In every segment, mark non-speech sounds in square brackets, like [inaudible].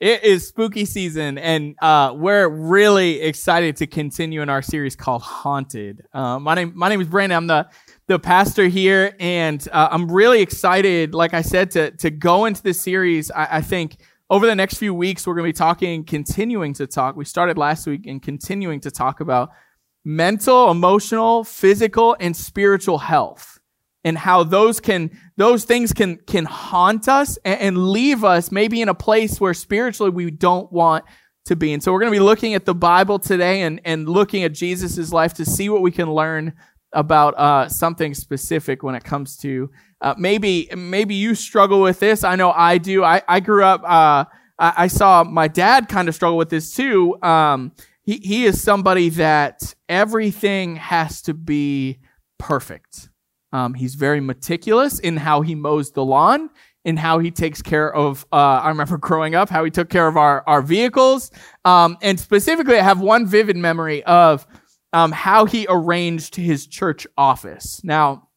It is spooky season, and uh, we're really excited to continue in our series called Haunted. Uh, my name, my name is Brandon. I'm the the pastor here, and uh, I'm really excited. Like I said, to to go into this series. I, I think over the next few weeks, we're going to be talking, continuing to talk. We started last week and continuing to talk about mental, emotional, physical, and spiritual health and how those can those things can can haunt us and, and leave us maybe in a place where spiritually we don't want to be. And so we're going to be looking at the Bible today and and looking at Jesus's life to see what we can learn about uh, something specific when it comes to uh, maybe maybe you struggle with this. I know I do. I I grew up. Uh, I, I, saw my dad kind of struggle with this too. Um, he he is somebody that everything has to be perfect um, he's very meticulous in how he mows the lawn, in how he takes care of. Uh, I remember [laughs] growing up how he took care of our our vehicles, um, and specifically, I have one vivid memory of um, how he arranged his church office. Now,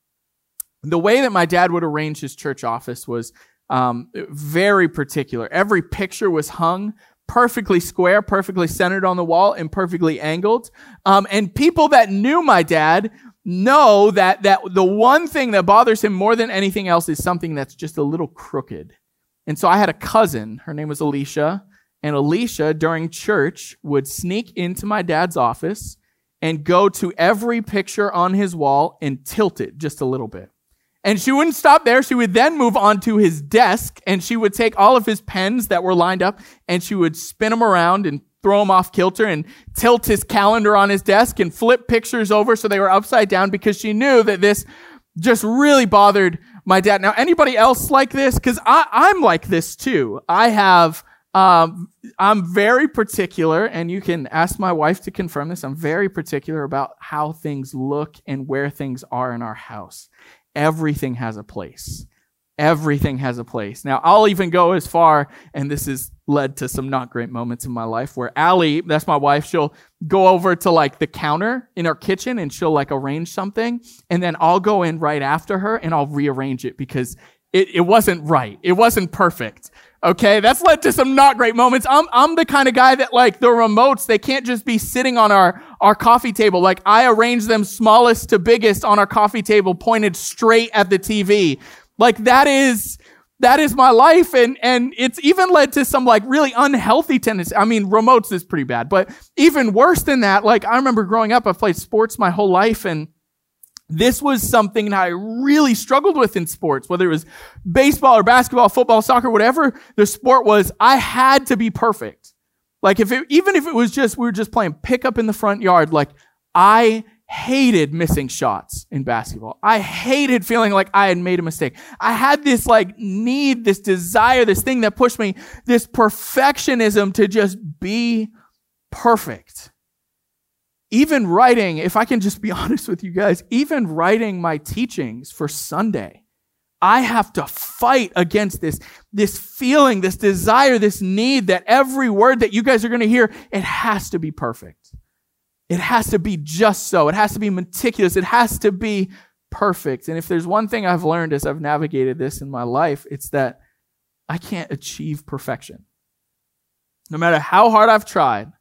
the way that my dad would arrange his church office was um, very particular. Every picture was hung perfectly square, perfectly centered on the wall, and perfectly angled. Um, and people that knew my dad know that, that the one thing that bothers him more than anything else is something that's just a little crooked. And so I had a cousin, her name was Alicia, and Alicia during church would sneak into my dad's office and go to every picture on his wall and tilt it just a little bit. And she wouldn't stop there. She would then move on to his desk and she would take all of his pens that were lined up and she would spin them around and throw him off kilter and tilt his calendar on his desk and flip pictures over so they were upside down because she knew that this just really bothered my dad. Now, anybody else like this? Because I'm like this too. I have, um, I'm very particular, and you can ask my wife to confirm this. I'm very particular about how things look and where things are in our house. Everything has a place. Everything has a place. Now, I'll even go as far, and this has led to some not great moments in my life where Allie, that's my wife, she'll go over to like the counter in our kitchen and she'll like arrange something. And then I'll go in right after her and I'll rearrange it because it, it wasn't right. It wasn't perfect. Okay, that's led to some not great moments. I'm, I'm the kind of guy that like the remotes, they can't just be sitting on our, our coffee table. Like I arrange them smallest to biggest on our coffee table pointed straight at the TV. Like that is, that is my life. And, and it's even led to some like really unhealthy tendencies. I mean, remotes is pretty bad, but even worse than that, like I remember growing up, I've played sports my whole life and this was something that I really struggled with in sports, whether it was baseball or basketball, football, soccer, whatever the sport was, I had to be perfect. Like if it, even if it was just, we were just playing pickup in the front yard, like I hated missing shots in basketball. I hated feeling like I had made a mistake. I had this like need, this desire, this thing that pushed me, this perfectionism to just be perfect even writing, if I can just be [laughs] honest with you guys, even writing my teachings for Sunday, I have to fight against this, this feeling, this desire, this need that every word that you guys are going to hear, it has to be perfect. It has to be just so. It has to be meticulous. It has to be perfect. And if there's one thing I've learned as I've navigated this in my life, it's that I can't achieve perfection. No matter how hard I've tried,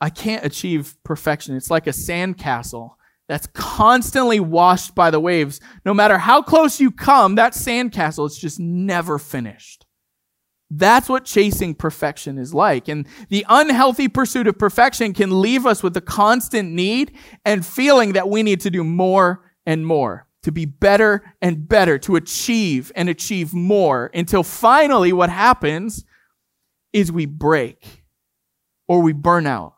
I can't achieve perfection. It's like a sandcastle that's constantly washed by the waves. No matter how close you come, that sandcastle is just never finished. That's what chasing perfection is like. And the unhealthy pursuit of perfection can leave us with a constant need and feeling that we need to do more and more, to be better and better, to achieve and achieve more until finally what happens is we break or we burn out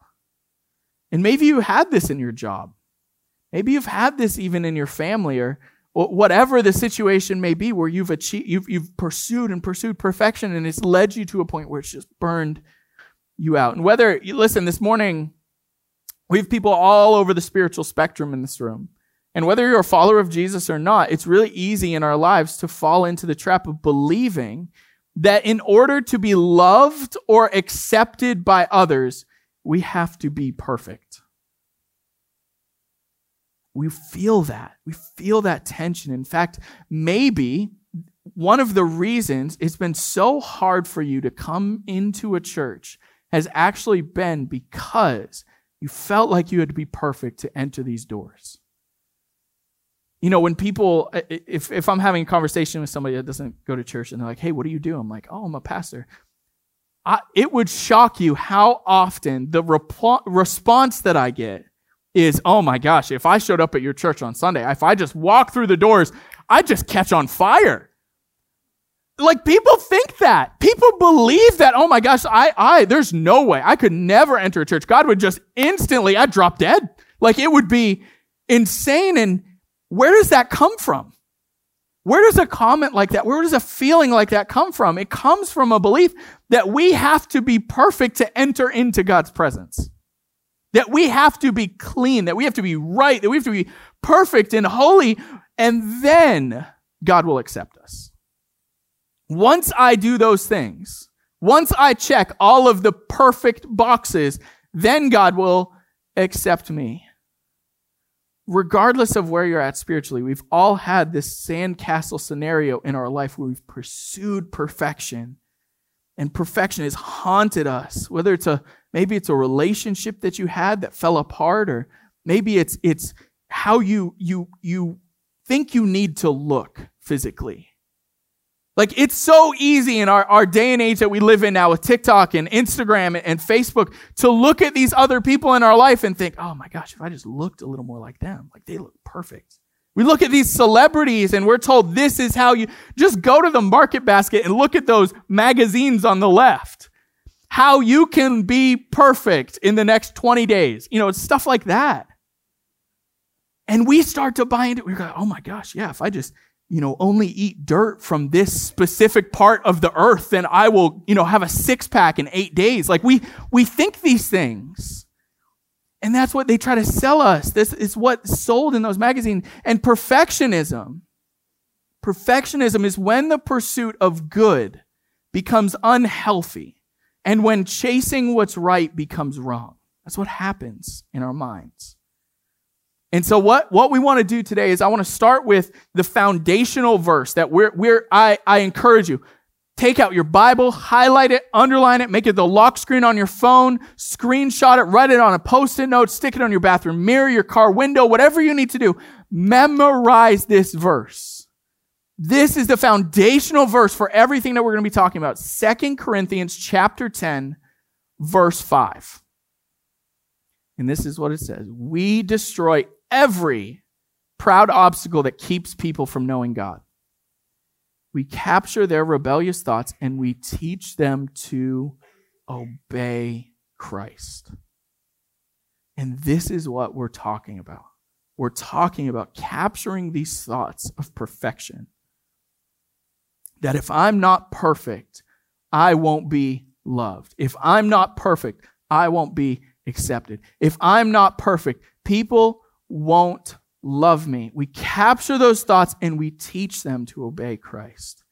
and maybe you had this in your job. Maybe you've had this even in your family or whatever the situation may be where you've achieved, you've, you've pursued and pursued perfection and it's led you to a point where it's just burned you out. And whether, you listen, this morning, we have people all over the spiritual spectrum in this room. And whether you're a follower of Jesus or not, it's really easy in our lives to fall into the trap of believing that in order to be loved or accepted by others, we have to be perfect. We feel that. We feel that tension. In fact, maybe one of the reasons it's been so hard for you to come into a church has actually been because you felt like you had to be perfect to enter these doors. You know, when people, if, if I'm having a conversation with somebody that doesn't go to church and they're like, hey, what do you do? I'm like, oh, I'm a pastor. I, it would shock you how often the repl- response that I get is, oh my gosh, if I showed up at your church on Sunday, if I just walk through the doors, I just catch on fire. Like people think that. People believe that, oh my gosh, I, I, there's no way. I could never enter a church. God would just instantly, I'd drop dead. Like it would be insane. And where does that come from? Where does a comment like that, where does a feeling like that come from? It comes from a belief that we have to be perfect to enter into God's presence. That we have to be clean, that we have to be right, that we have to be perfect and holy, and then God will accept us. Once I do those things, once I check all of the perfect boxes, then God will accept me. Regardless of where you're at spiritually, we've all had this sandcastle scenario in our life where we've pursued perfection. And perfection has haunted us, whether it's a maybe it's a relationship that you had that fell apart, or maybe it's it's how you you you think you need to look physically. Like it's so easy in our, our day and age that we live in now with TikTok and Instagram and, and Facebook to look at these other people in our life and think, oh my gosh, if I just looked a little more like them, like they look perfect. We look at these celebrities and we're told this is how you just go to the market basket and look at those magazines on the left. How you can be perfect in the next 20 days. You know, it's stuff like that. And we start to buy into it. We're like, oh my gosh, yeah, if I just you know, only eat dirt from this specific part of the earth, then I will, you know, have a six pack in eight days. Like we, we think these things. And that's what they try to sell us. This is what's sold in those magazines. And perfectionism. Perfectionism is when the pursuit of good becomes unhealthy and when chasing what's right becomes wrong. That's what happens in our minds. And so what, what we want to do today is I want to start with the foundational verse that we're, we're I, I encourage you. Take out your Bible, highlight it, underline it, make it the lock screen on your phone, screenshot it, write it on a post-it note, stick it on your bathroom mirror, your car window, whatever you need to do. Memorize this verse. This is the foundational verse for everything that we're going to be talking about. Second Corinthians chapter 10, verse 5. And this is what it says. We destroy every proud obstacle that keeps people from knowing God. We capture their rebellious thoughts and we teach them to obey Christ. And this is what we're talking about. We're talking about capturing these thoughts of perfection. That if I'm not perfect, I won't be loved. If I'm not perfect, I won't be accepted. If I'm not perfect, people won't love me. We capture those thoughts and we teach them to obey Christ.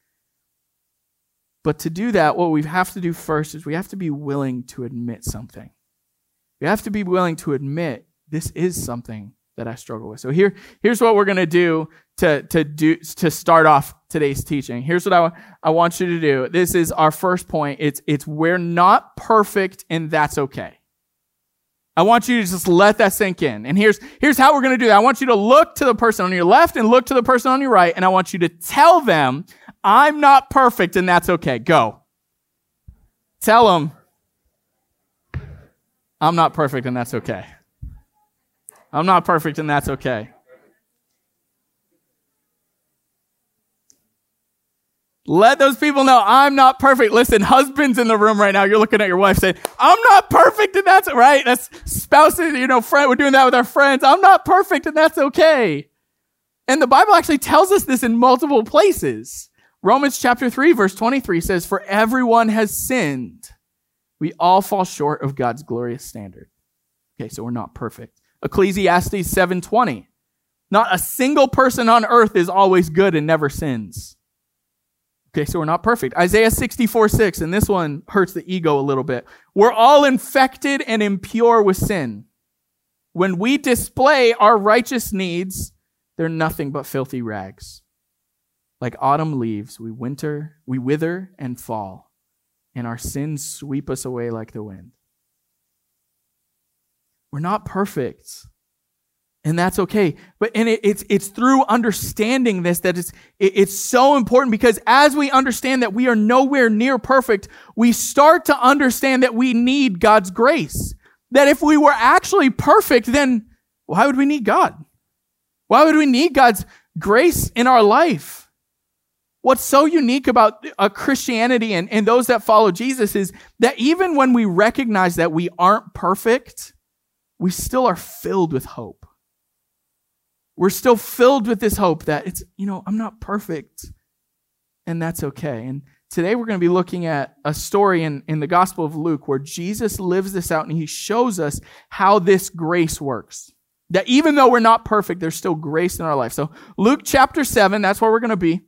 But to do that, what we have to do first is we have to be willing to admit something. We have to be willing to admit this is something that I struggle with. So here, here's what we're going to do to, to do, to start off today's teaching. Here's what I, I want you to do. This is our first point. It's, it's we're not perfect and that's okay. I want you to just let that sink in. And here's, here's how we're going to do that. I want you to look to the person on your left and look to the person on your right. And I want you to tell them, I'm not perfect and that's okay. Go. Tell them, I'm not perfect and that's okay. I'm not perfect and that's okay. Let those people know I'm not perfect. Listen, husbands in the room right now, you're looking at your wife saying, I'm not perfect and that's right. That's spouses, you know, friend, we're doing that with our friends. I'm not perfect and that's okay. And the Bible actually tells us this in multiple places. Romans chapter 3 verse 23 says, for everyone has sinned. We all fall short of God's glorious standard. Okay, so we're not perfect. Ecclesiastes 7:20. Not a single person on earth is always good and never sins. Okay, so we're not perfect. Isaiah 64, 6, and this one hurts the ego a little bit. We're all infected and impure with sin. When we display our righteous needs, they're nothing but filthy rags. Like autumn leaves, we winter, we wither and fall, and our sins sweep us away like the wind. We're not perfect. And that's okay. But and it, it's it's through understanding this that it's it, it's so important because as we understand that we are nowhere near perfect, we start to understand that we need God's grace. That if we were actually perfect, then why would we need God? Why would we need God's grace in our life? What's so unique about uh, Christianity and, and those that follow Jesus is that even when we recognize that we aren't perfect, we still are filled with hope. We're still filled with this hope that it's, you know, I'm not perfect and that's okay. And today we're going to be looking at a story in, in the Gospel of Luke where Jesus lives this out and he shows us how this grace works. That even though we're not perfect, there's still grace in our life. So, Luke chapter 7, that's where we're going to be.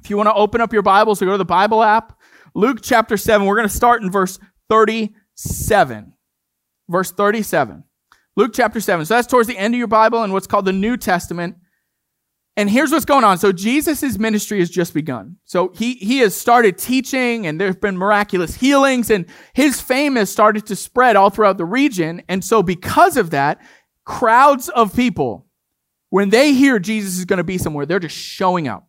If you want to open up your Bibles or go to the Bible app, Luke chapter 7, we're going to start in verse 37. Verse 37. Luke chapter 7. So that's towards the end of your Bible and what's called the New Testament. And here's what's going on. So Jesus' ministry has just begun. So he, he has started teaching and there have been miraculous healings and his fame has started to spread all throughout the region. And so because of that, crowds of people, when they hear Jesus is going to be somewhere, they're just showing up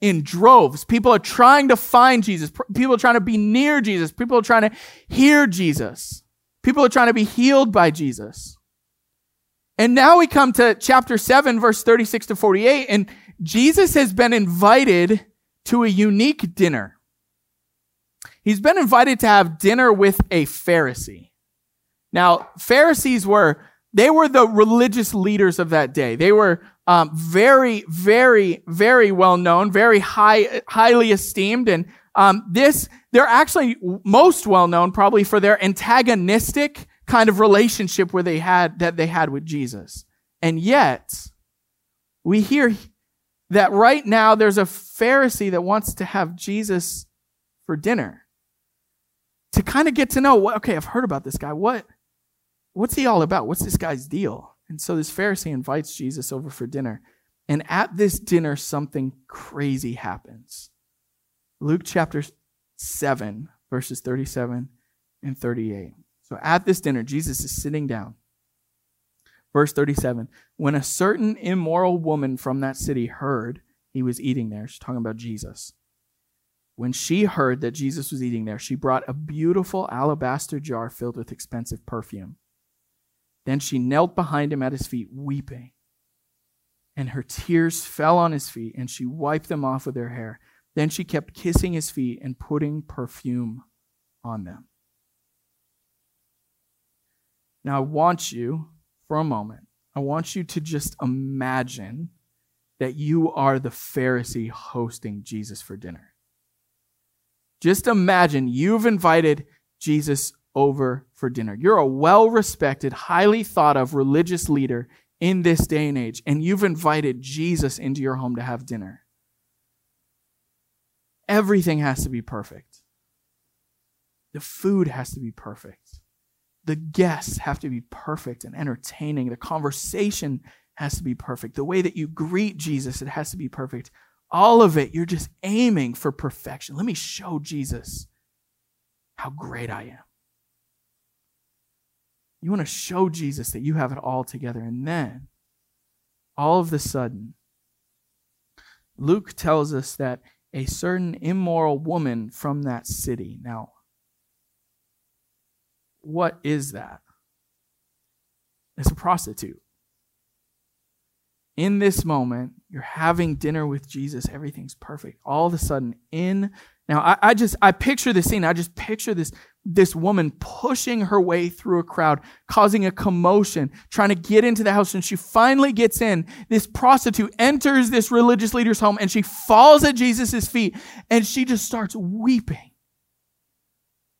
in droves. People are trying to find Jesus. People are trying to be near Jesus. People are trying to hear Jesus. People are trying to be healed by Jesus. And now we come to chapter 7, verse 36 to 48, and Jesus has been invited to a unique dinner. He's been invited to have dinner with a Pharisee. Now, Pharisees were, they were the religious leaders of that day. They were um, very, very, very well known, very high, highly esteemed. And um, this, they're actually most well known probably for their antagonistic kind of relationship where they had that they had with Jesus. And yet, we hear that right now there's a Pharisee that wants to have Jesus for dinner to kind of get to know what okay i've heard about this guy what what's he all about what's this guy's deal and so this Pharisee invites Jesus over for dinner. And at this dinner, something crazy happens. Luke chapter 7, verses 37 and 38. So at this dinner, Jesus is sitting down. Verse 37 When a certain immoral woman from that city heard he was eating there, she's talking about Jesus. When she heard that Jesus was eating there, she brought a beautiful alabaster jar filled with expensive perfume. Then she knelt behind him at his feet, weeping. And her tears fell on his feet, and she wiped them off with her hair. Then she kept kissing his feet and putting perfume on them. Now, I want you, for a moment, I want you to just imagine that you are the Pharisee hosting Jesus for dinner. Just imagine you've invited Jesus over for dinner. You're a well respected, highly thought of religious leader in this day and age, and you've invited Jesus into your home to have dinner. Everything has to be perfect. The food has to be perfect. The guests have to be perfect and entertaining. The conversation has to be perfect. The way that you greet Jesus, it has to be perfect. All of it, you're just aiming for perfection. Let me show Jesus how great I am. You want to show Jesus that you have it all together. And then, all of the sudden, Luke tells us that a certain immoral woman from that city. Now, what is that? It's a prostitute. In this moment, you're having dinner with Jesus, everything's perfect. All of a sudden, in now, I, I, just I picture the scene. I just picture this this woman pushing her way through a crowd, causing a commotion, trying to get into the house. And she finally gets in. This prostitute enters this religious leader's home, and she falls at Jesus' feet, and she just starts weeping,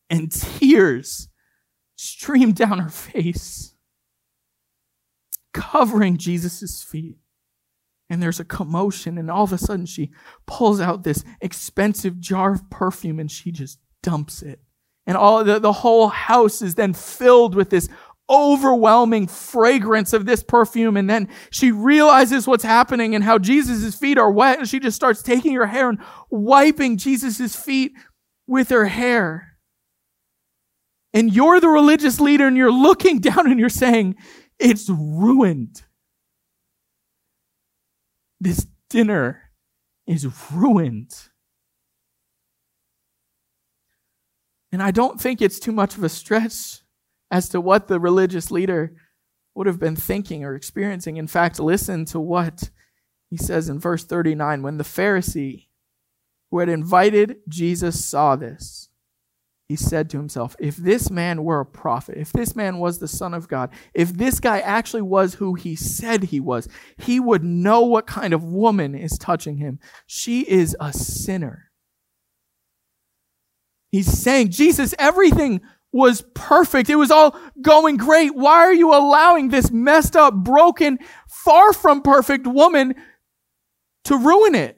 and tears stream down her face, covering Jesus' feet and there's a commotion, and all of a sudden she pulls out this expensive jar of perfume and she just dumps it. And all the, the whole house is then filled with this overwhelming fragrance of this perfume. And then she realizes what's happening and how Jesus' feet are wet. And she just starts taking her hair and wiping Jesus' feet with her hair. And you're the religious leader and you're looking [laughs] down and you're saying, it's ruined. This dinner is ruined. And I don't think it's too much of a stretch as to what the religious leader would have been thinking or experiencing. In fact, listen to what he says in verse 39 when the Pharisee who had invited Jesus saw this, he said to himself, If this man were a prophet, if this man was the Son of God, if this guy actually was who he said he was, he would know what kind of woman is touching him. She is a sinner. He's saying, Jesus, everything was perfect. It was all going great. Why are you allowing this messed up, broken, far from perfect woman to ruin it?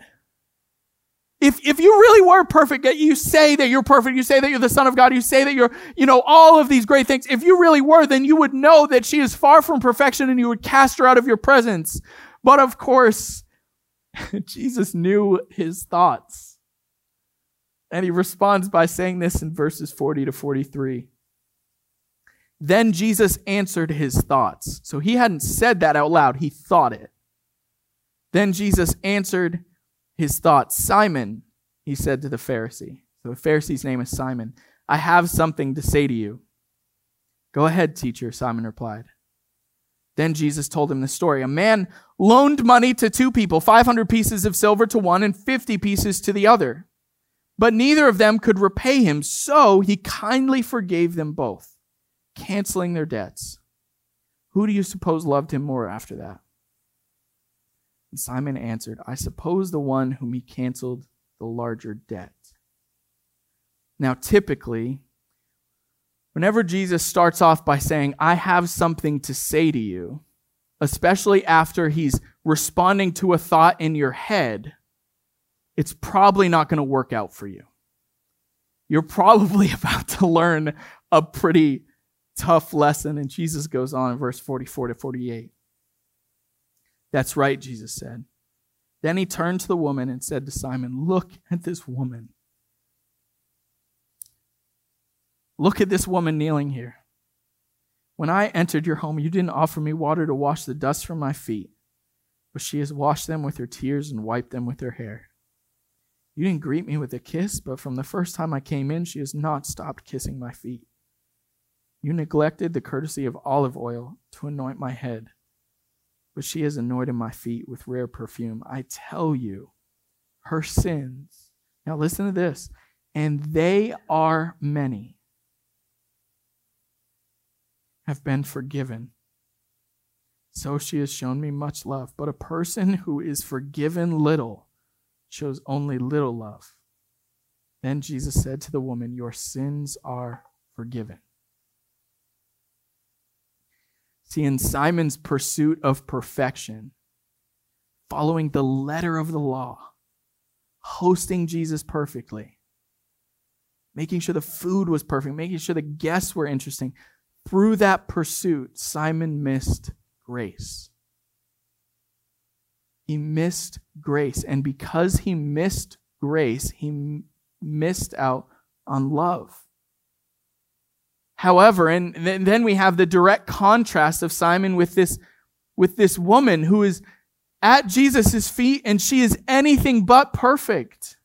If, if you really were perfect, you say that you're perfect, you say that you're the son of God, you say that you're, you know, all of these great things. If you really were, then you would know that she is far from perfection and you would cast her out of your presence. But of course, [laughs] Jesus knew his thoughts. And he responds by saying this in verses 40 to 43. Then Jesus answered his thoughts. So he hadn't said that out loud, he thought it. Then Jesus answered his thoughts. Simon, he said to the Pharisee. So the Pharisee's name is Simon. I have something to say to you. Go ahead, teacher, Simon replied. Then Jesus told him the story. A man loaned money to two people, 500 pieces of silver to one and 50 pieces to the other. But neither of them could repay him, so he kindly forgave them both, canceling their debts. Who do you suppose loved him more after that? And Simon answered, I suppose the one whom he canceled the larger debt. Now, typically, whenever Jesus starts off by saying, I have something to say to you, especially after he's responding to a thought in your head, it's probably not going to work out for you. You're probably [laughs] about to learn a pretty tough lesson. And Jesus goes on in verse 44 to 48. That's right, Jesus said. Then he turned to the woman and said to Simon, Look at this woman. Look at this woman kneeling here. When I entered your home, you didn't offer me water to wash the dust from my feet, but she has washed them with her tears and wiped them with her hair. You didn't greet me with a kiss, but from the first time I came in, she has not stopped kissing my feet. You neglected the courtesy of olive oil to anoint my head, but she has anointed my feet with rare perfume. I tell you, her sins. Now listen to this. And they are many. Have been forgiven. So she has shown me much love. But a person who is forgiven little shows only little love. Then Jesus said to the woman, Your sins are forgiven. See, in Simon's pursuit of perfection, following the letter of the law, hosting Jesus perfectly, making sure the food was perfect, making sure the guests were interesting, through that pursuit, Simon missed grace. He missed grace. And because he missed grace, he missed out on love. However, and then we have the direct contrast of Simon with this, with this woman who is at Jesus' feet and she is anything but perfect.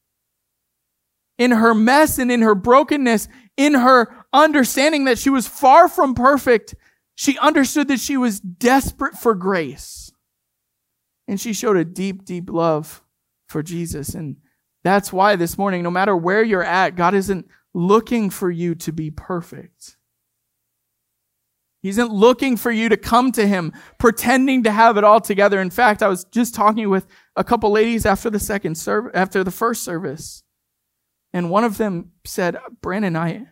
In her mess and in her brokenness, in her understanding that she was far from perfect, she understood that she was desperate for grace. And she showed a deep, deep love for Jesus. And that's why this morning, no matter where you're at, God isn't looking for you to be perfect. He isn't looking for you to come to him pretending to have it all together. In fact, I was just talking with a couple ladies after the second service, after the first service. And one of them said, Brandon, I,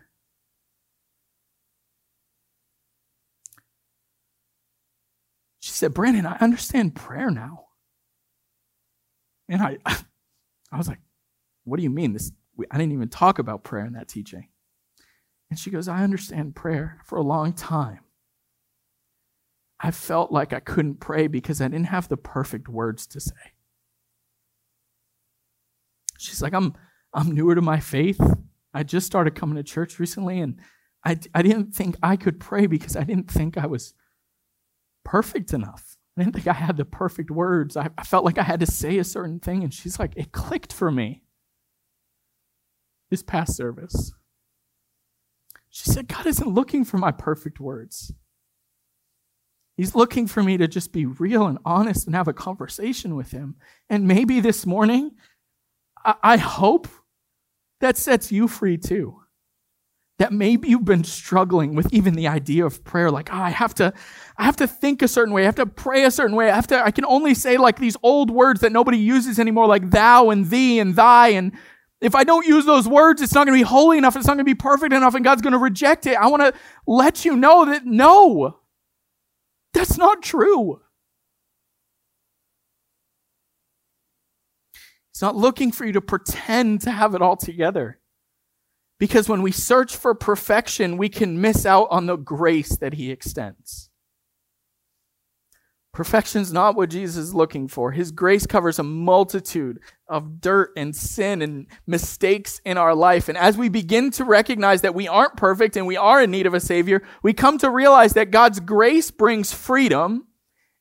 she said, Brandon, I understand prayer now. And I, [laughs] I was like, what do you mean? This, I didn't even talk about prayer in that teaching. And she goes, I understand prayer for a long time. I felt like I couldn't pray because I didn't have the perfect words to say. She's like, I'm, I'm newer to my faith. I just started coming to church recently, and I, I didn't think I could pray because I didn't think I was perfect enough. I didn't think I had the perfect words. I, I felt like I had to say a certain thing. And she's like, it clicked for me this past service. She said, God isn't looking for my perfect words. He's looking for me to just be real and honest and have a conversation with him. And maybe this morning, I, I hope that sets you free too. That maybe you've been struggling with even the idea of prayer like oh, i have to i have to think a certain way. I have to pray a certain way. I have to i can only say like these old words that nobody uses anymore like thou and thee and thy. And if i don't use those words it's not going to be holy enough. It's not going to be perfect enough and god's going to reject it. I want to let you know that no that's not true He's not looking for you to pretend to have it all together. Because when we search for perfection, we can miss out on the grace that he extends. Perfection is not what Jesus is looking for. His grace covers a multitude of dirt and sin and mistakes in our life. And as we begin to recognize that we aren't perfect and we are in need of a Savior, we come to realize that God's grace brings freedom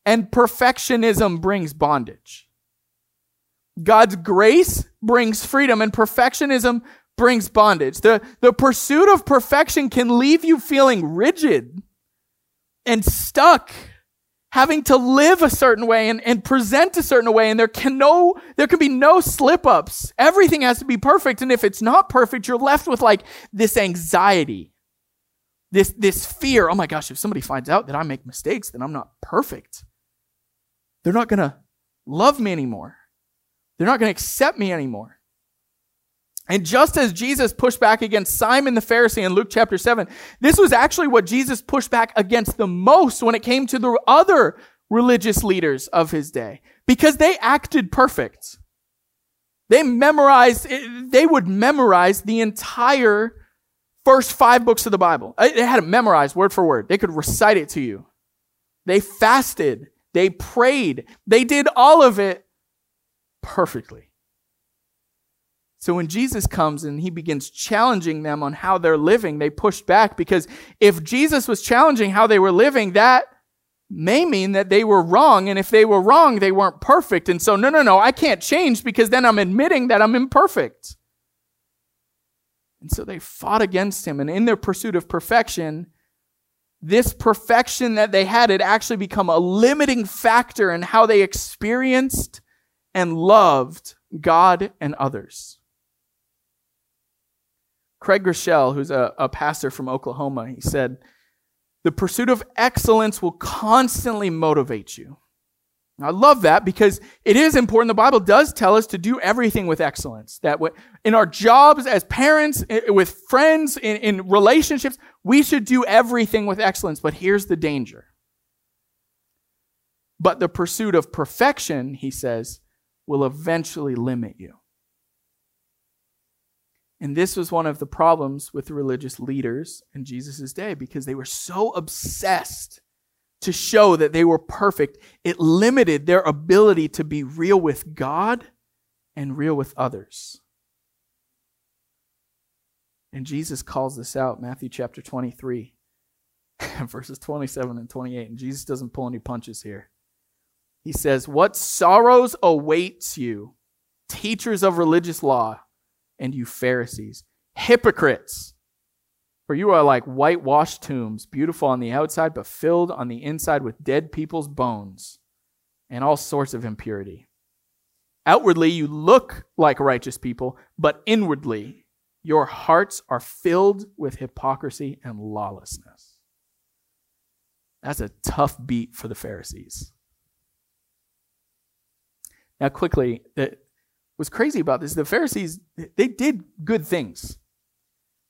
and perfectionism brings bondage. God's grace brings freedom and perfectionism brings bondage. The, the pursuit of perfection can leave you feeling rigid and stuck, having to live a certain way and, and present a certain way. And there can no, there can be no slip ups. Everything has to be perfect. And if it's not perfect, you're left with like this anxiety, this, this fear. Oh my gosh, if somebody finds out that I make mistakes, then I'm not perfect. They're not going to love me anymore. They're not going to accept me anymore. And just as Jesus pushed back against Simon the Pharisee in Luke chapter 7, this was actually what Jesus pushed back against the most when it came to the other religious leaders of his day because they acted perfect. They memorized, they would memorize the entire first five books of the Bible. Uh, they had it memorized word for word. They could recite it to you. They fasted. They prayed. They did all of it perfectly. So when Jesus comes and he begins challenging them on how they're living, they push back because if Jesus was challenging how they were living, that may mean that they were wrong. And if they were wrong, they weren't perfect. And so, no, no, no, I can't change because then I'm admitting that I'm imperfect. And so they fought against him. And in their pursuit of perfection, this perfection that they had had actually become a limiting factor in how they experienced and loved God and others. Craig Groeschel, who's a, a pastor from Oklahoma, he said, The pursuit of excellence will constantly motivate you. I love that because it is important. The Bible does tell us to do everything with excellence. That in our jobs, as parents, with friends, in, in relationships, we should do everything with excellence. But here's the danger. But the pursuit of perfection, he says, will eventually limit you. And this was one of the problems with the religious leaders in Jesus' day because they were so obsessed to show that they were perfect, it limited their ability to be real with God and real with others. And Jesus calls this out, Matthew chapter 23, [laughs] verses 27 and 28. And Jesus doesn't pull any punches here. He says, What sorrows awaits you, teachers of religious law? And you Pharisees, hypocrites! For you are like whitewashed tombs, beautiful on the outside, but filled on the inside with dead people's bones and all sorts of impurity. Outwardly, you look like righteous people, but inwardly, your hearts are filled with hypocrisy and lawlessness. That's a tough beat for the Pharisees. Now, quickly, was crazy about this. The Pharisees, they did good things.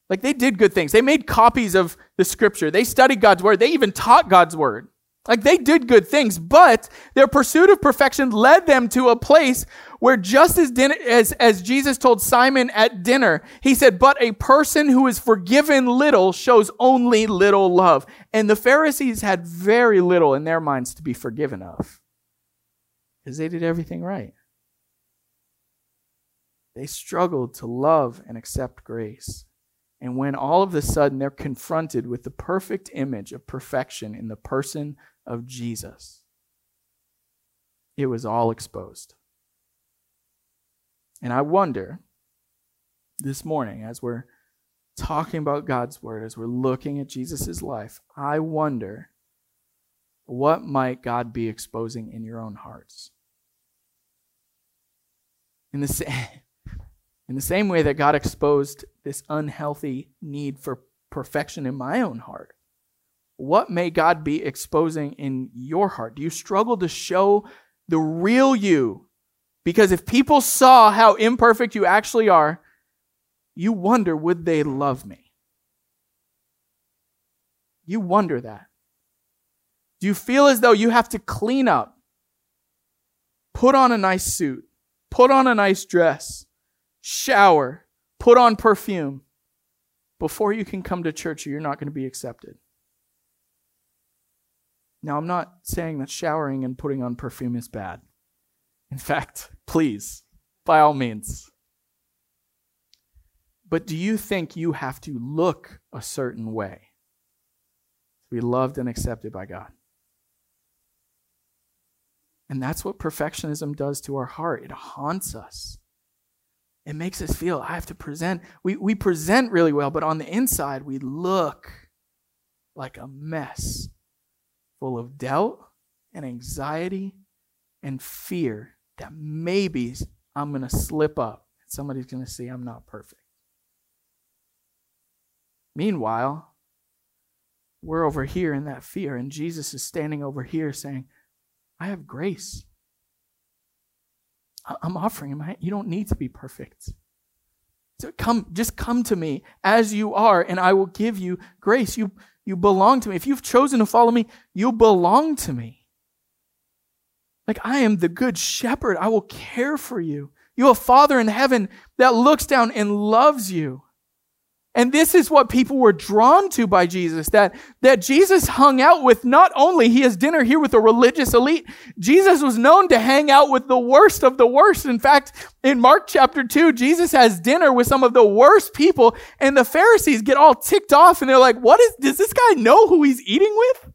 Like they did good things. They made copies of the scripture. They studied God's word. They even taught God's word. Like they did good things, but their pursuit of perfection led them to a place where just as, din- as, as Jesus told Simon at dinner, he said, but a person who is forgiven little shows only little love. And the Pharisees had very little in their minds to be forgiven of because they did everything right. They struggled to love and accept grace. And when all of a sudden they're confronted with the perfect image of perfection in the person of Jesus, it was all exposed. And I wonder this morning, as we're talking about God's word, as we're looking at Jesus' life, I wonder what might God be exposing in your own hearts? In the [laughs] same. In the same way that God exposed this unhealthy need for perfection in my own heart, what may God be exposing in your heart? Do you struggle to show the real you? Because if people saw how imperfect you actually are, you wonder, would they love me? You wonder that. Do you feel as though you have to clean up, put on a nice suit, put on a nice dress, shower, put on perfume before you can come to church you're not going to be accepted. Now, I'm not saying that showering and putting on perfume is bad. In fact, [laughs] please, by all means. But do you think you have to look a certain way to be loved and accepted by God? And that's what perfectionism does to our heart. It haunts us. It makes us feel I have to present. We, we present really well, but on the inside, we look like a mess full of doubt and anxiety and fear that maybe I'm going to slip up and somebody's going to see I'm not perfect. Meanwhile, we're over here in that fear, and Jesus is standing over here saying, I have grace. I'm offering him. You don't need to be perfect. So come, just come to me as you are, and I will give you grace. You, you belong to me. If you've chosen to follow me, you belong to me. Like I am the good shepherd. I will care for you. You have a father in heaven that looks down and loves you. And this is what people were drawn to by Jesus, that, that Jesus hung out with not only, he has dinner here with a religious elite, Jesus was known to hang out with the worst of the worst. In fact, in Mark chapter 2, Jesus has dinner with some of the worst people, and the Pharisees get all ticked off and they're like, what is, does this guy know who he's eating with?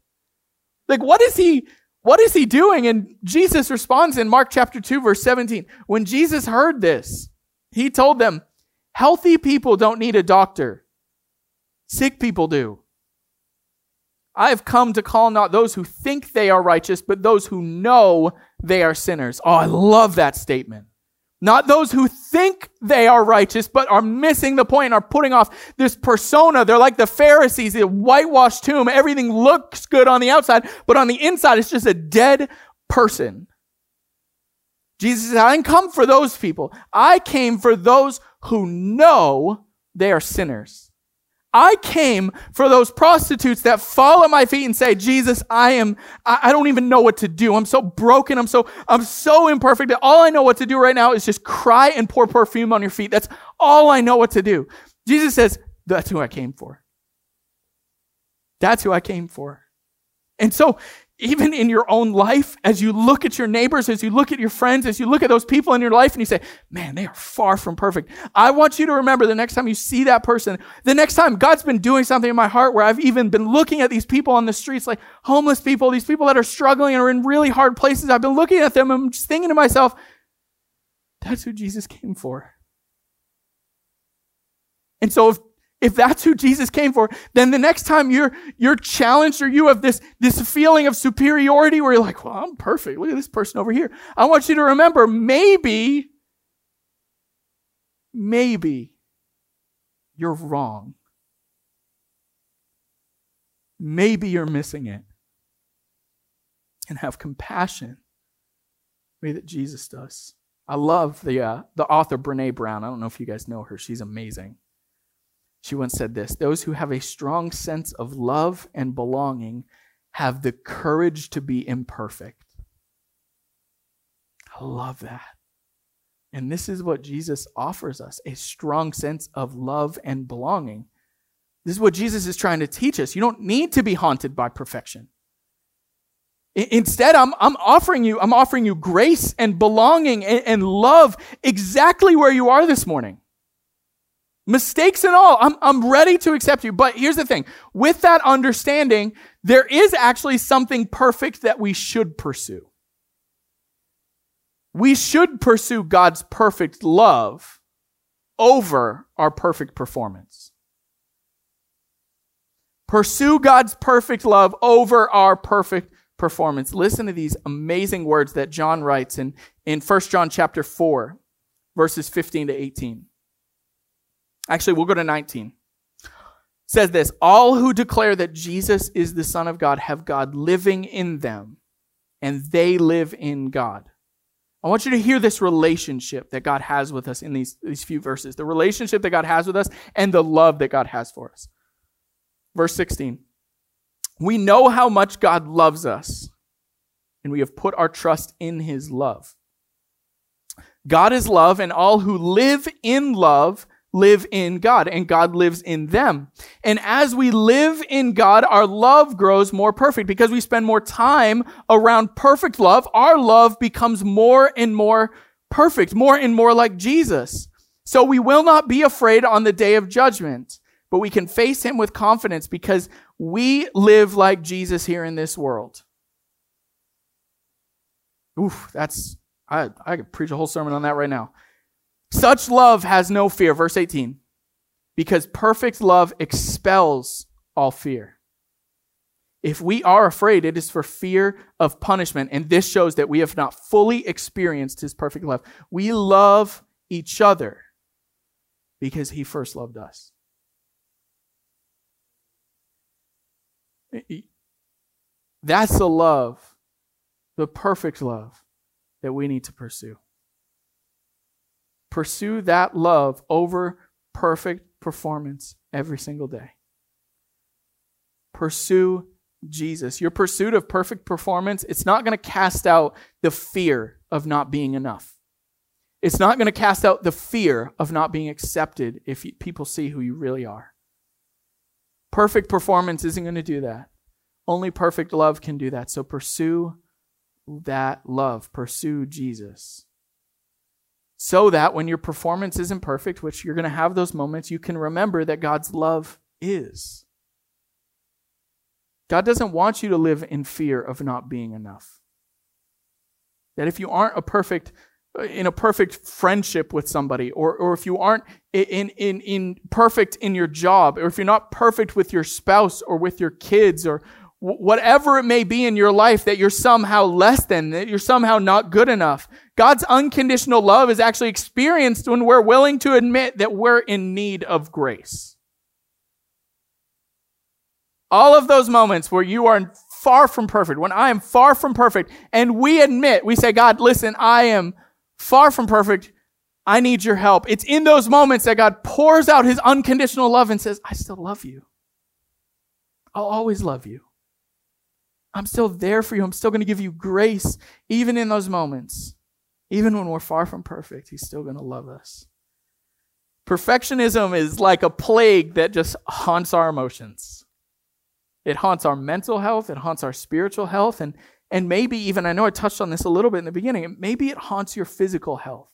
Like, what is he, what is he doing? And Jesus responds in Mark chapter 2, verse 17. When Jesus heard this, he told them, Healthy people don't need a doctor, sick people do. I have come to call not those who think they are righteous, but those who know they are sinners. Oh, I love that statement. Not those who think they are righteous, but are missing the point and are putting off this persona. They're like the Pharisees, the whitewashed tomb. Everything looks good on the outside, but on the inside, it's just a dead person. Jesus said, I didn't come for those people. I came for those who know they are sinners. I came for those prostitutes that fall at my feet and say, Jesus, I am, I, don't even know what to do. I'm so broken. I'm so, I'm so imperfect that all I know what to do right now is just cry and pour perfume on your feet. That's all I know what to do. Jesus says, that's who I came for. That's who I came for. And so even in your own life, as you look at your neighbors, as you look at your friends, as you look at those people in your life and you say, man, they are far from perfect. I want you to remember the next time you see that person, the next time God's been doing something in my heart where I've even been looking at these people on the streets, like homeless people, these people that are struggling and are in really hard places. I've been looking at them and I'm just thinking to myself, that's who Jesus came for. And so if if that's who Jesus came for, then the next time you're you're challenged or you have this this feeling of superiority where you're like, well, I'm perfect. Look at this person over here. I want you to remember maybe maybe you're wrong. Maybe you're missing it. And have compassion the way that Jesus does. I love the uh, the author Brene Brown. I don't know if you guys know her. She's amazing. She once said this Those who have a strong sense of love and belonging have the courage to be imperfect. I love that. And this is what Jesus offers us a strong sense of love and belonging. This is what Jesus is trying to teach us. You don't need to be haunted by perfection. Instead, I'm, I'm offering you, I'm offering you grace and belonging and, and love exactly where you are this morning. Mistakes and all, I'm, I'm ready to accept you. But here's the thing with that understanding, there is actually something perfect that we should pursue. We should pursue God's perfect love over our perfect performance. Pursue God's perfect love over our perfect performance. Listen to these amazing words that John writes in, in 1 John chapter 4, verses 15 to 18. Actually, we'll go to 19. It says this All who declare that Jesus is the Son of God have God living in them, and they live in God. I want you to hear this relationship that God has with us in these, these few verses the relationship that God has with us and the love that God has for us. Verse 16 We know how much God loves us, and we have put our trust in his love. God is love, and all who live in love live in God and God lives in them. And as we live in God, our love grows more perfect because we spend more time around perfect love. Our love becomes more and more perfect, more and more like Jesus. So we will not be afraid on the day of judgment, but we can face him with confidence because we live like Jesus here in this world. Oof, that's, I, I could preach a whole sermon on that right now. Such love has no fear. Verse 18. Because perfect love expels all fear. If we are afraid, it is for fear of punishment. And this shows that we have not fully experienced his perfect love. We love each other because he first loved us. That's the love, the perfect love that we need to pursue. Pursue that love over perfect performance every single day. Pursue Jesus. Your pursuit of perfect performance, it's not going to cast out the fear of not being enough. It's not going to cast out the fear of not being accepted if people see who you really are. Perfect performance isn't going to do that. Only perfect love can do that. So pursue that love. Pursue Jesus so that when your performance isn't perfect, which you're going to have those moments, you can remember that God's love is. God doesn't want you to live in fear of not being enough. That if you aren't a perfect uh, in a perfect friendship with somebody, or, or if you aren't in, in, in perfect in your job, or if you're not perfect with your spouse or with your kids, or, whatever it may be in your life that you're somehow less than, that you're somehow not good enough. God's unconditional love is actually experienced when we're willing to admit that we're in need of grace. All of those moments where you are far from perfect, when I am far from perfect, and we admit, we say, God, listen, I am far from perfect. I need your help. It's in those moments that God pours out his unconditional love and says, I still love you. I'll always love you. I'm still there for you. I'm still going to give you grace, even in those moments. Even when we're far from perfect, He's still going to love us. Perfectionism is like a plague that just haunts our emotions. It haunts our mental health, it haunts our spiritual health, and, and maybe even, I know I touched on this a little bit in the beginning, maybe it haunts your physical health.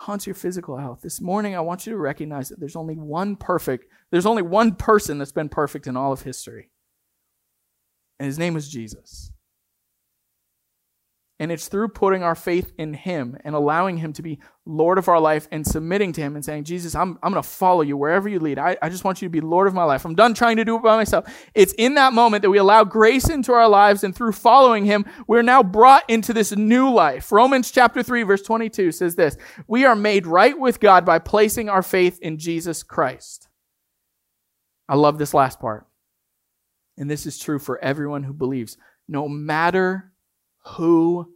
Haunts your physical health. This morning, I want you to recognize that there's only one perfect, there's only one person that's been perfect in all of history and his name is Jesus. And it's through putting our faith in him and allowing him to be Lord of our life and submitting to him and saying, Jesus, I'm, I'm going to follow you wherever you lead. I, I just want you to be Lord of my life. I'm done trying to do it by myself. It's in that moment that we allow grace into our lives, and through following him, we're now brought into this new life. Romans chapter 3, verse 22 says this We are made right with God by placing our faith in Jesus Christ. I love this last part. And this is true for everyone who believes, no matter who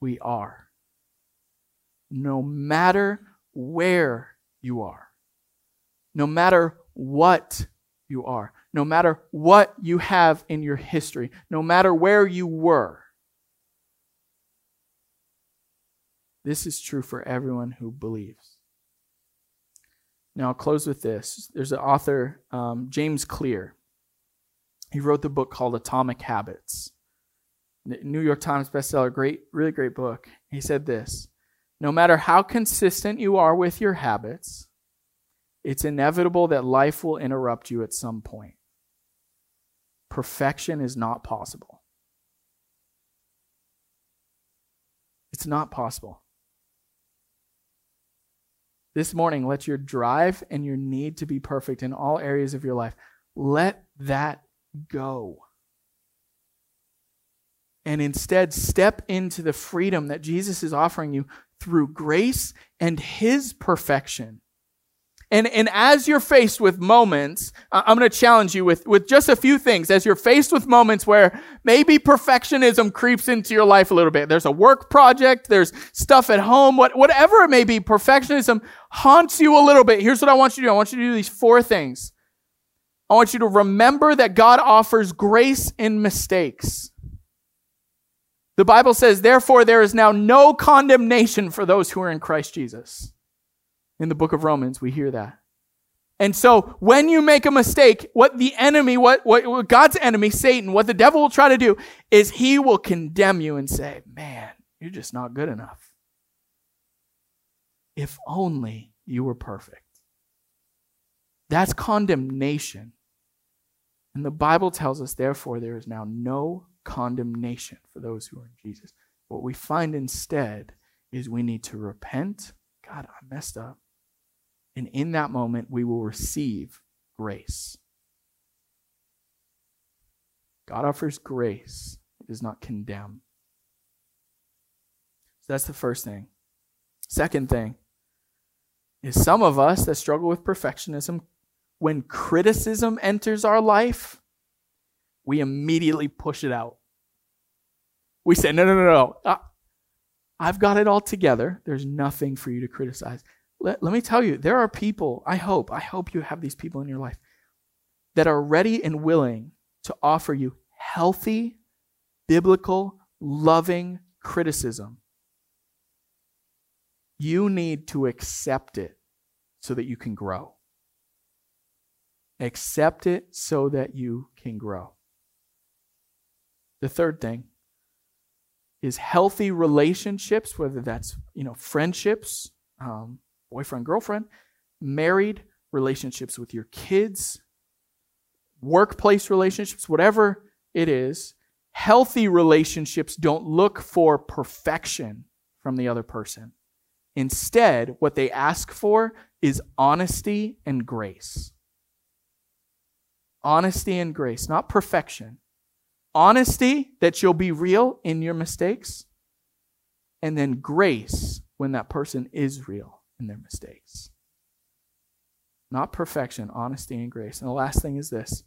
we are, no matter where you are, no matter what you are, no matter what you have in your history, no matter where you were. This is true for everyone who believes. Now, I'll close with this. There's an author, um, James Clear. He wrote the book called Atomic Habits. New York Times bestseller, great, really great book. He said this No matter how consistent you are with your habits, it's inevitable that life will interrupt you at some point. Perfection is not possible. It's not possible. This morning, let your drive and your need to be perfect in all areas of your life, let that go and instead step into the freedom that Jesus is offering you through grace and his perfection. And, and as you're faced with moments, I'm going to challenge you with, with just a few things. As you're faced with moments where maybe perfectionism creeps into your life a little bit. There's a work project, there's stuff at home, what, whatever it may be, perfectionism haunts you a little bit. Here's what I want you to do I want you to do these four things. I want you to remember that God offers grace in mistakes. The Bible says, therefore, there is now no condemnation for those who are in Christ Jesus. In the book of Romans, we hear that. And so when you make a mistake, what the enemy, what, what, what, God's enemy, Satan, what the devil will try to do is he will condemn you and say, man, you're just not good enough. If only you were perfect. That's condemnation. And the Bible tells us, therefore, there is now no condemnation for those who are in Jesus. What we find instead is we need to repent. God, I messed up. And in that moment, we will receive grace. God offers grace, He does not condemn. So that's the first thing. Second thing is some of us that struggle with perfectionism, when criticism enters our life, we immediately push it out. We say, no, no, no, no. I've got it all together. There's nothing for you to criticize. Let, let me tell you, there are people, I hope, I hope you have these people in your life that are ready and willing to offer you healthy, biblical, loving criticism. You need to accept it so that you can grow. Accept it so that you can grow. The third thing is healthy relationships, whether that's you know friendships, um, boyfriend girlfriend, married relationships with your kids, workplace relationships, whatever it is. Healthy relationships don't look for perfection from the other person. Instead, what they ask for is honesty and grace. Honesty and grace, not perfection honesty that you'll be real in your mistakes, and then grace when that person is real in their mistakes. Not perfection, honesty and grace. And the last thing is this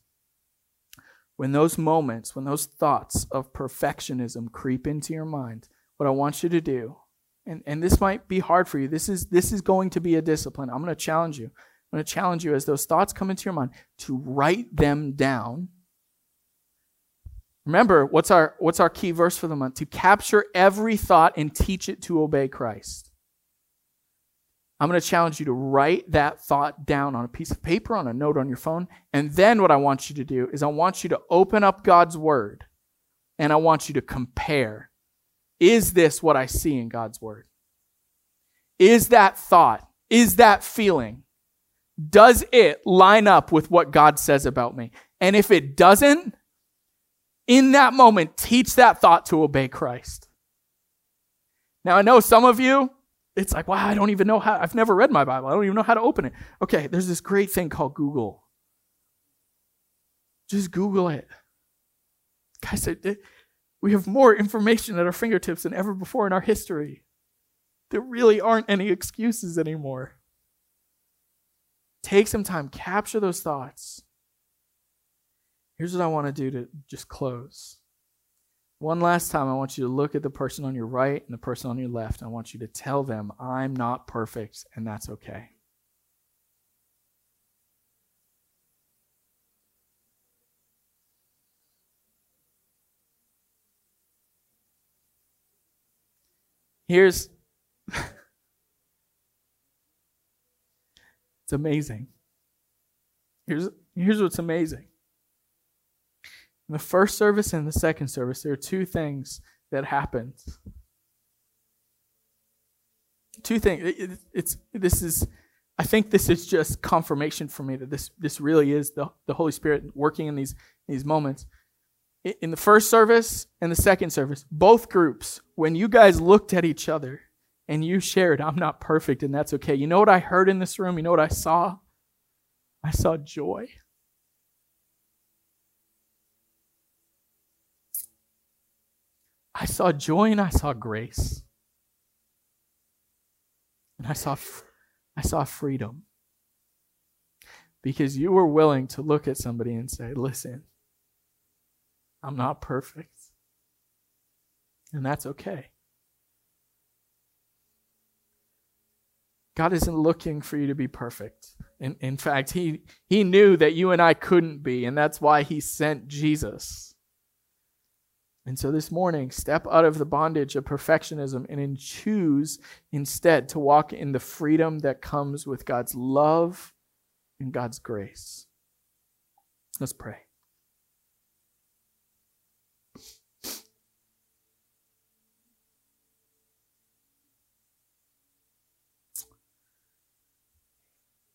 when those moments, when those thoughts of perfectionism creep into your mind, what I want you to do, and, and this might be hard for you, this is, this is going to be a discipline. I'm going to challenge you. I'm going to challenge you as those thoughts come into your mind to write them down Remember, what's our, what's our key verse for the month? To capture every thought and teach it to obey Christ. I'm going to challenge you to write that thought down on a piece of paper, on a note on your phone. And then what I want you to do is I want you to open up God's word and I want you to compare. Is this what I see in God's word? Is that thought, is that feeling, does it line up with what God says about me? And if it doesn't, in that moment, teach that thought to obey Christ. Now, I know some of you, it's like, wow, I don't even know how, I've never read my Bible. I don't even know how to open it. Okay, there's this great thing called Google. Just Google it. Guys, we have more information at our fingertips than ever before in our history. There really aren't any excuses anymore. Take some time, capture those thoughts. Here's what I want to do to just close. One last time, I want you to look at the person on your right and the person on your left. I want you to tell them, I'm not perfect, and that's okay. Here's [laughs] It's amazing. Here's here's what's amazing. In the first service and the second service, there are two things that happens. Two things. It, it's this is. I think this is just confirmation for me that this this really is the, the Holy Spirit working in these these moments. In the first service and the second service, both groups, when you guys looked at each other and you shared, I'm not perfect and that's okay. You know what I heard in this room? You know what I saw? I saw joy. I saw joy and I saw grace. And I saw I saw freedom. Because you were willing to look at somebody and say, "Listen, I'm not perfect." And that's okay. God isn't looking for you to be perfect. In, in fact, he, he knew that you and I couldn't be, and that's why He sent Jesus. And so this morning, step out of the bondage of perfectionism and choose instead to walk in the freedom that comes with God's love and God's grace. Let's pray.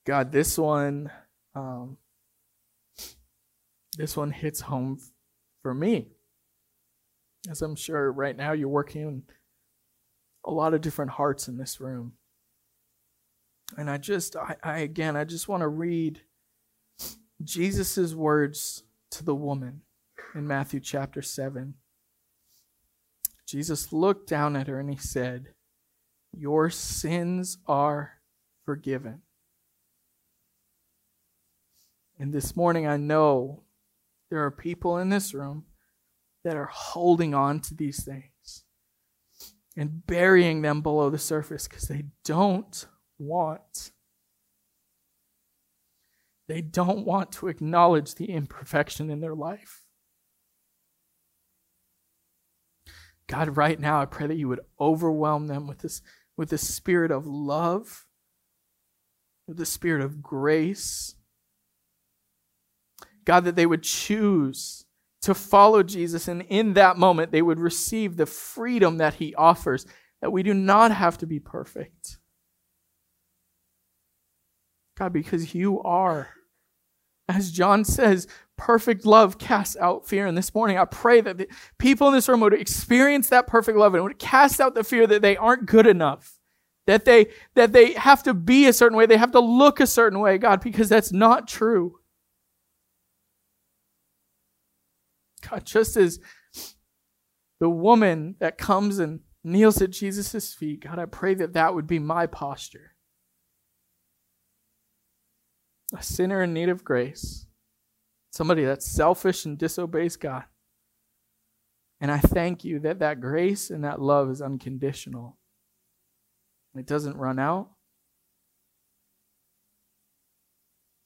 God, this one, um, this one hits home for me. As I'm sure right now you're working in a lot of different hearts in this room. And I just, I, I again, I just want to read Jesus' words to the woman in Matthew chapter 7. Jesus looked down at her and he said, Your sins are forgiven. And this morning, I know there are people in this room that are holding on to these things and burying them below the surface because they don't want. They don't want to acknowledge the imperfection in their life. God, right now, I pray that you would overwhelm them with this, with the spirit of love, with the spirit of grace, God, that they would choose to follow Jesus, and in that moment, they would receive the freedom that He offers, that we do not have to be perfect. God, because you are. As John says, perfect love casts out fear. And this morning, I pray that the people in this room would experience that perfect love and would cast out the fear that they aren't good enough, that they, that they have to be a certain way, they have to look a certain way, God, because that's not true. God, just as the woman that comes and kneels at Jesus' feet, God, I pray that that would be my posture. A sinner in need of grace, somebody that's selfish and disobeys God. And I thank you that that grace and that love is unconditional. It doesn't run out.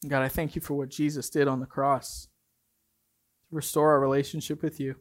God, I thank you for what Jesus did on the cross restore our relationship with you.